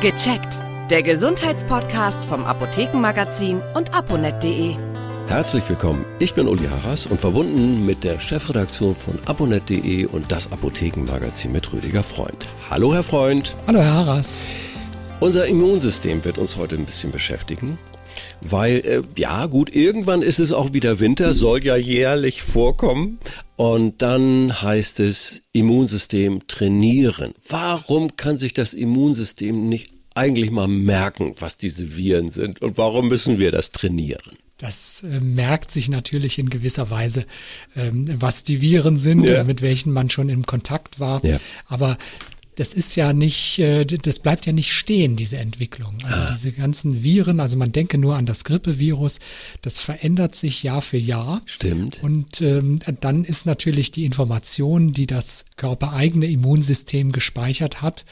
Gecheckt. Der Gesundheitspodcast vom Apothekenmagazin und aponet.de. Herzlich willkommen. Ich bin Uli Harras und verbunden mit der Chefredaktion von aponet.de und das Apothekenmagazin mit Rüdiger Freund. Hallo, Herr Freund. Hallo, Herr Harras. Unser Immunsystem wird uns heute ein bisschen beschäftigen. Weil, äh, ja gut, irgendwann ist es auch wieder Winter, soll ja jährlich vorkommen. Und dann heißt es Immunsystem trainieren. Warum kann sich das Immunsystem nicht eigentlich mal merken, was diese Viren sind? Und warum müssen wir das trainieren? Das äh, merkt sich natürlich in gewisser Weise, ähm, was die Viren sind ja. und mit welchen man schon in Kontakt war. Ja. Aber das ist ja nicht, äh, das bleibt ja nicht stehen, diese Entwicklung. Also diese ganzen Viren, also man denke nur an das Grippevirus, das verändert sich Jahr für Jahr. Stimmt. Und ähm, dann ist natürlich die Information, die das körpereigene Immunsystem gespeichert hat,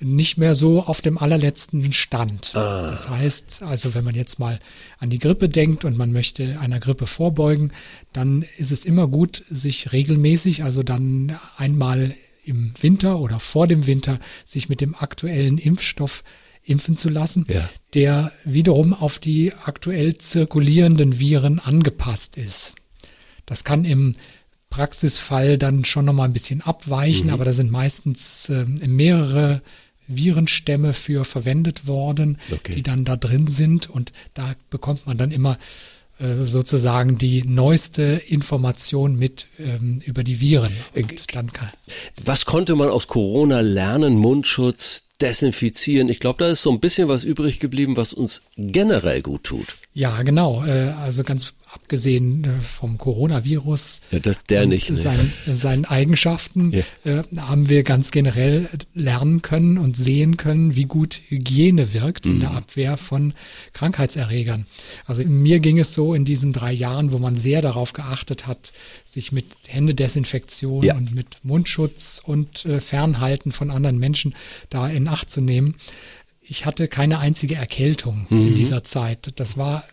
nicht mehr so auf dem allerletzten Stand. Ah. Das heißt, also wenn man jetzt mal an die Grippe denkt und man möchte einer Grippe vorbeugen, dann ist es immer gut, sich regelmäßig, also dann einmal im Winter oder vor dem Winter sich mit dem aktuellen Impfstoff impfen zu lassen, ja. der wiederum auf die aktuell zirkulierenden Viren angepasst ist. Das kann im Praxisfall dann schon nochmal ein bisschen abweichen, mhm. aber da sind meistens äh, mehrere Virenstämme für verwendet worden, okay. die dann da drin sind und da bekommt man dann immer sozusagen die neueste Information mit ähm, über die Viren. Äh, was konnte man aus Corona lernen? Mundschutz, desinfizieren. Ich glaube, da ist so ein bisschen was übrig geblieben, was uns generell gut tut. Ja, genau. Äh, also ganz abgesehen äh, vom Coronavirus ja, das, der nicht, ne? seinen, seinen Eigenschaften, ja. Äh, haben wir ganz generell lernen können und sehen können, wie gut Hygiene wirkt mhm. in der. Abwehr von Krankheitserregern. Also mir ging es so in diesen drei Jahren, wo man sehr darauf geachtet hat, sich mit Händedesinfektion ja. und mit Mundschutz und Fernhalten von anderen Menschen da in Acht zu nehmen ich hatte keine einzige Erkältung mhm. in dieser Zeit. Das war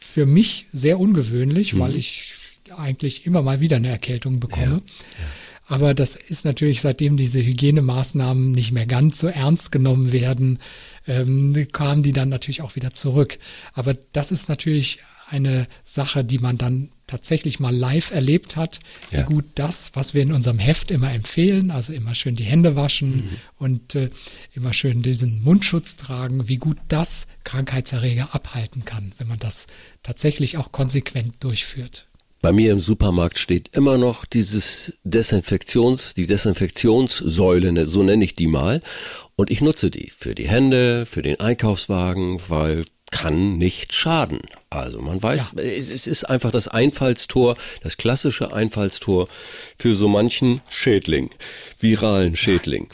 für mich sehr ungewöhnlich, mhm. weil ich eigentlich immer mal wieder eine Erkältung bekomme. Ja. Ja. Aber das ist natürlich, seitdem diese Hygienemaßnahmen nicht mehr ganz so ernst genommen werden, ähm, kamen die dann natürlich auch wieder zurück. Aber das ist natürlich eine Sache, die man dann tatsächlich mal live erlebt hat, ja. wie gut das, was wir in unserem Heft immer empfehlen, also immer schön die Hände waschen mhm. und äh, immer schön diesen Mundschutz tragen, wie gut das Krankheitserreger abhalten kann, wenn man das tatsächlich auch konsequent durchführt. Bei mir im Supermarkt steht immer noch dieses Desinfektions, die Desinfektionssäule, ne, so nenne ich die mal. Und ich nutze die für die Hände, für den Einkaufswagen, weil kann nicht schaden. Also man weiß, ja. es ist einfach das Einfallstor, das klassische Einfallstor für so manchen Schädling, viralen Schädling.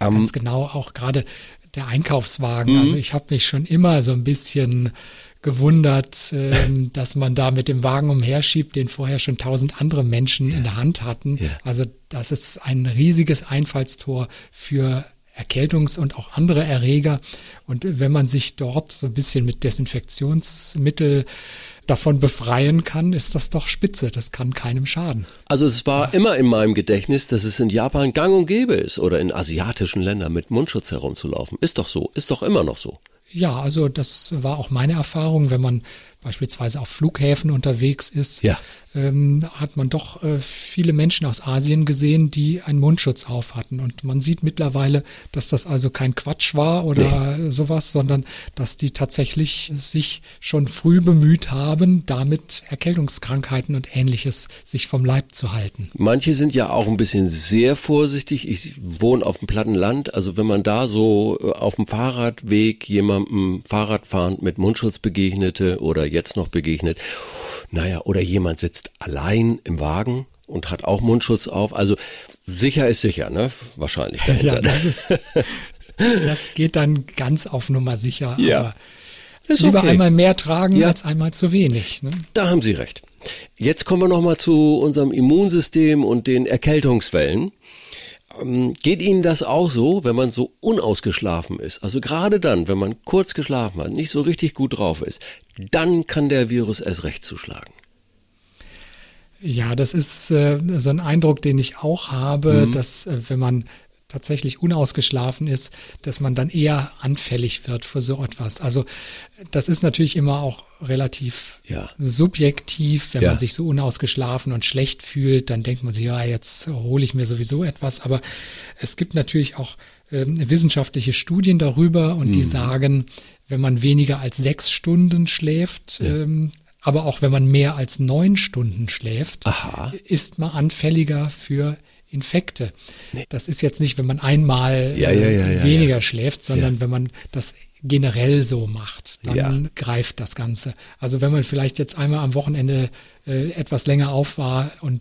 Ja, ganz genau, auch gerade der Einkaufswagen. Mhm. Also ich habe mich schon immer so ein bisschen gewundert, äh, dass man da mit dem Wagen umherschiebt, den vorher schon tausend andere Menschen ja. in der Hand hatten. Ja. Also das ist ein riesiges Einfallstor für Erkältungs- und auch andere Erreger. Und wenn man sich dort so ein bisschen mit Desinfektionsmittel davon befreien kann, ist das doch spitze. Das kann keinem schaden. Also es war ja. immer in meinem Gedächtnis, dass es in Japan gang und gäbe ist oder in asiatischen Ländern mit Mundschutz herumzulaufen. Ist doch so, ist doch immer noch so. Ja, also das war auch meine Erfahrung, wenn man beispielsweise auf Flughäfen unterwegs ist, ja. ähm, hat man doch äh, viele Menschen aus Asien gesehen, die einen Mundschutz auf hatten. Und man sieht mittlerweile, dass das also kein Quatsch war oder nee. sowas, sondern dass die tatsächlich sich schon früh bemüht haben, damit Erkältungskrankheiten und ähnliches sich vom Leib zu halten. Manche sind ja auch ein bisschen sehr vorsichtig. Ich wohne auf dem platten Land. Also wenn man da so äh, auf dem Fahrradweg jemandem Fahrradfahrend mit Mundschutz begegnete oder jetzt noch begegnet. Naja, oder jemand sitzt allein im Wagen und hat auch Mundschutz auf. Also sicher ist sicher, ne? Wahrscheinlich. Ja, das ist, das geht dann ganz auf Nummer sicher. Ja. Aber lieber okay. einmal mehr tragen ja. als einmal zu wenig. Ne? Da haben Sie recht. Jetzt kommen wir nochmal zu unserem Immunsystem und den Erkältungswellen. Ähm, geht Ihnen das auch so, wenn man so unausgeschlafen ist? Also gerade dann, wenn man kurz geschlafen hat, nicht so richtig gut drauf ist, dann kann der Virus erst recht zuschlagen. Ja, das ist äh, so ein Eindruck, den ich auch habe, mhm. dass äh, wenn man tatsächlich unausgeschlafen ist, dass man dann eher anfällig wird für so etwas. Also das ist natürlich immer auch relativ ja. subjektiv. Wenn Ja. man sich so unausgeschlafen und schlecht fühlt, dann denkt man sich, ja, jetzt hole ich mir sowieso etwas. Aber es gibt natürlich auch ähm, wissenschaftliche Studien darüber und Mhm. die sagen, wenn man weniger als sechs Stunden schläft, ähm, aber auch wenn man mehr als neun Stunden schläft, Aha. ist man anfälliger für Infekte. Das ist jetzt nicht, wenn man einmal Ja, ja, ja, weniger schläft, sondern wenn man das generell so macht, dann greift das Ganze. Also wenn man vielleicht jetzt einmal am Wochenende äh, etwas länger auf war und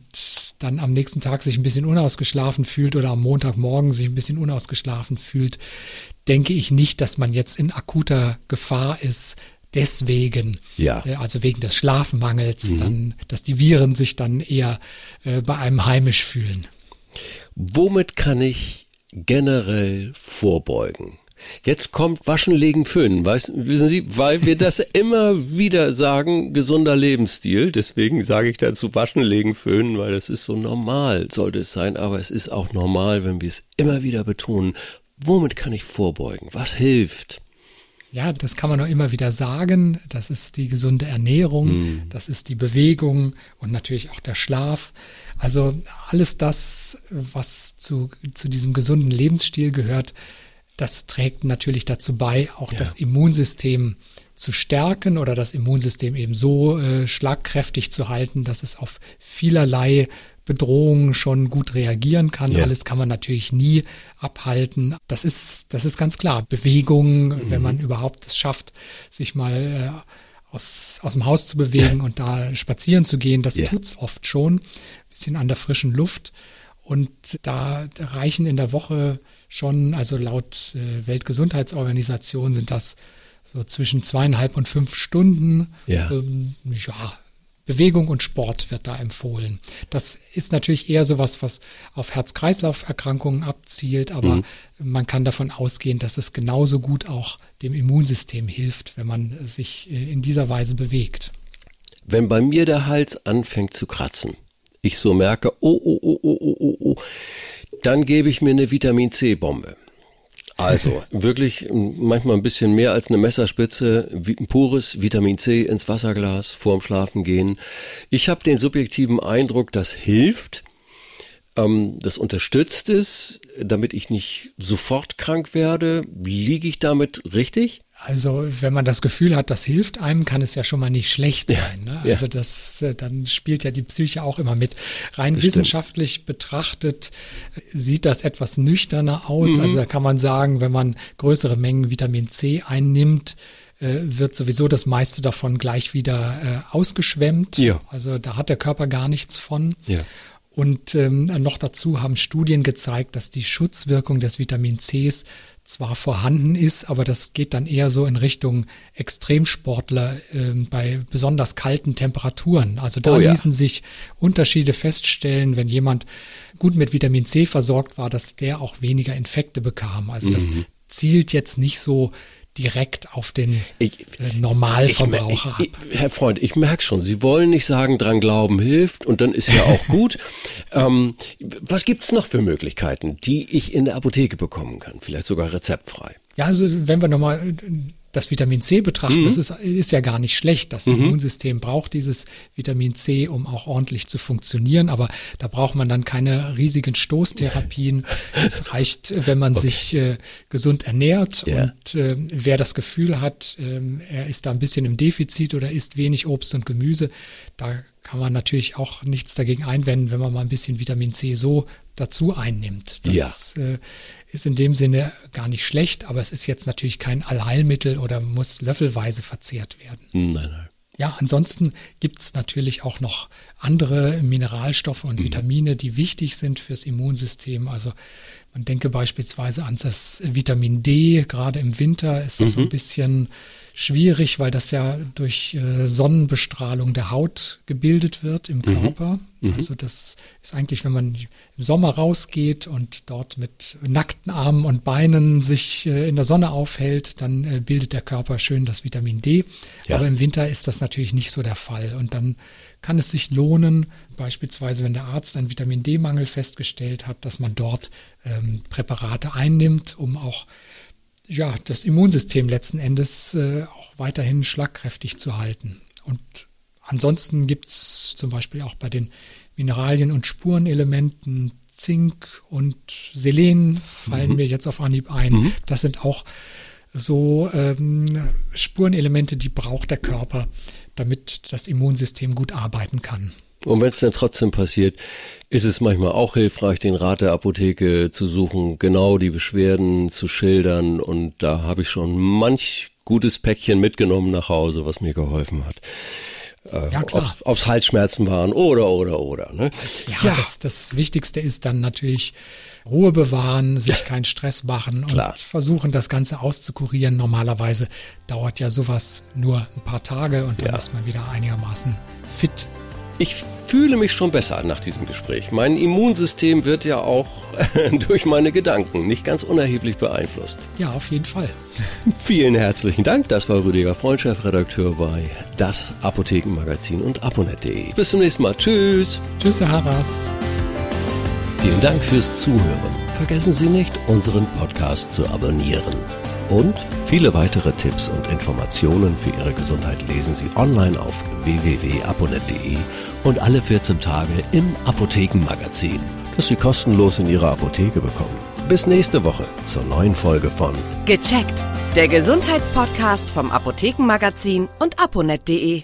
dann am nächsten Tag sich ein bisschen unausgeschlafen fühlt oder am Montagmorgen sich ein bisschen unausgeschlafen fühlt, denke ich nicht, dass man jetzt in akuter Gefahr ist, deswegen, Ja. äh, also wegen des Schlafmangels, dann, dass die Viren sich dann eher äh, bei einem heimisch fühlen. Womit kann ich generell vorbeugen? Jetzt kommt Waschen, Legen, Föhnen, weißt, wissen Sie, weil wir das immer wieder sagen, gesunder Lebensstil. Deswegen sage ich dazu Waschen, Legen, Föhnen, weil das ist so normal, sollte es sein. Aber es ist auch normal, wenn wir es immer wieder betonen. Womit kann ich vorbeugen? Was hilft? Ja, das kann man auch immer wieder sagen. Das ist die gesunde Ernährung, das ist die Bewegung und natürlich auch der Schlaf. Also alles das, was zu, zu diesem gesunden Lebensstil gehört, das trägt natürlich dazu bei, auch Ja. das Immunsystem zu stärken oder das Immunsystem eben so äh, schlagkräftig zu halten, dass es auf vielerlei Bedrohungen schon gut reagieren kann. Ja. Alles kann man natürlich nie abhalten. Das ist, das ist ganz klar. Bewegung, Mhm. wenn man überhaupt es schafft, sich mal äh, aus, aus dem Haus zu bewegen und da spazieren zu gehen, das Ja. tut's oft schon. Bisschen an der frischen Luft. Und da reichen in der Woche schon, also laut äh, Weltgesundheitsorganisation sind das so zwischen zweieinhalb und fünf Stunden. Ja. Ähm, ja, Bewegung und Sport wird da empfohlen. Das ist natürlich eher sowas, was auf Herz-Kreislauf-Erkrankungen abzielt, aber man kann davon ausgehen, dass es genauso gut auch dem Immunsystem hilft, wenn man sich äh, in dieser Weise bewegt. Wenn bei mir der Hals anfängt zu kratzen, ich so merke, oh, oh, oh, oh, oh, oh, oh, dann gebe ich mir eine Vitamin C-Bombe. Also wirklich manchmal ein bisschen mehr als eine Messerspitze, wie- pures Vitamin C ins Wasserglas vorm Schlafen gehen. Ich habe den subjektiven Eindruck, das hilft, ähm, das unterstützt es, damit ich nicht sofort krank werde. Liege ich damit richtig? Also wenn man das Gefühl hat, das hilft einem, kann es ja schon mal nicht schlecht sein. Ne? ja. Also das, äh, dann spielt ja die Psyche auch immer mit. Rein Bestimmt. wissenschaftlich betrachtet äh, sieht das etwas nüchterner aus. Mhm. Also da kann man sagen, wenn man größere Mengen Vitamin C einnimmt, äh, wird sowieso das meiste davon gleich wieder ausgeschwemmt. Ja. Also da hat der Körper gar nichts von. Ja. Und ähm, noch dazu haben Studien gezeigt, dass die Schutzwirkung des Vitamin Cs zwar vorhanden ist, aber das geht dann eher so in Richtung Extremsportler ähm, bei besonders kalten Temperaturen. Also da Oh ja. ließen sich Unterschiede feststellen, wenn jemand gut mit Vitamin C versorgt war, dass der auch weniger Infekte bekam. Also das Mhm. zielt jetzt nicht so direkt auf den Ich- äh, Normalverbraucher ich, ab. ich, Herr Freund, ich merke schon, Sie wollen nicht sagen, dran glauben hilft und dann ist ja auch gut. ähm, was gibt's noch für Möglichkeiten, die ich in der Apotheke bekommen kann? Vielleicht sogar rezeptfrei. Ja, also wenn wir nochmal das Vitamin C betrachten, das ist, ist ja gar nicht schlecht. Das Immunsystem braucht dieses Vitamin C, um auch ordentlich zu funktionieren, aber da braucht man dann keine riesigen Stoßtherapien. es reicht, wenn man sich äh, gesund ernährt Ja. und äh, wer das Gefühl hat, ähm, er ist da ein bisschen im Defizit oder isst wenig Obst und Gemüse, da kann man natürlich auch nichts dagegen einwenden, wenn man mal ein bisschen Vitamin C so dazu einnimmt. Das äh, ist in dem Sinne gar nicht schlecht, aber es ist jetzt natürlich kein Allheilmittel oder muss löffelweise verzehrt werden. Hm, Nein, nein. Ja, ansonsten gibt's natürlich auch noch andere Mineralstoffe und Vitamine, die wichtig sind fürs Immunsystem. Also man denke beispielsweise an das Vitamin D. Gerade im Winter ist das so ein bisschen schwierig, weil das ja durch äh, Sonnenbestrahlung der Haut gebildet wird im Körper. Also das ist eigentlich, wenn man im Sommer rausgeht und dort mit nackten Armen und Beinen sich äh, in der Sonne aufhält, dann äh, bildet der Körper schön das Vitamin D. Ja. Aber im Winter ist das natürlich nicht so der Fall. Und dann kann es sich lohnen, beispielsweise wenn der Arzt einen Vitamin D-Mangel festgestellt hat, dass man dort ähm, Präparate einnimmt, um auch ja, das Immunsystem letzten Endes äh, auch weiterhin schlagkräftig zu halten. Und ansonsten gibt es zum Beispiel auch bei den Mineralien und Spurenelementen Zink und Selen fallen mhm. mir jetzt auf Anhieb ein. Mhm. Das sind auch so ähm, Spurenelemente, die braucht der Körper, damit das Immunsystem gut arbeiten kann. Und wenn es dann trotzdem passiert, ist es manchmal auch hilfreich, den Rat der Apotheke zu suchen, genau die Beschwerden zu schildern. Und da habe ich schon manch gutes Päckchen mitgenommen nach Hause, was mir geholfen hat. Äh, ja, klar. Ob es Halsschmerzen waren oder, oder, oder. Ne? Ja, ja. Das, das Wichtigste ist dann natürlich Ruhe bewahren, sich ja. keinen Stress machen klar. und versuchen, das Ganze auszukurieren. Normalerweise dauert ja sowas nur ein paar Tage und dann ja. ist man wieder einigermaßen fit ich fühle mich schon besser nach diesem Gespräch. Mein Immunsystem wird ja auch durch meine Gedanken nicht ganz unerheblich beeinflusst. Ja, auf jeden Fall. Vielen herzlichen Dank. Das war Rüdiger Freund, Chefredakteur bei Das Apothekenmagazin und aponet.de. Bis zum nächsten Mal. Tschüss. Tschüss, Herr Harras. Vielen Dank fürs Zuhören. Vergessen Sie nicht, unseren Podcast zu abonnieren. Und viele weitere Tipps und Informationen für Ihre Gesundheit lesen Sie online auf www.aponet.de und alle 14 Tage im Apothekenmagazin, das Sie kostenlos in Ihrer Apotheke bekommen. Bis nächste Woche zur neuen Folge von Gecheckt, der Gesundheitspodcast vom Apothekenmagazin und aponet.de.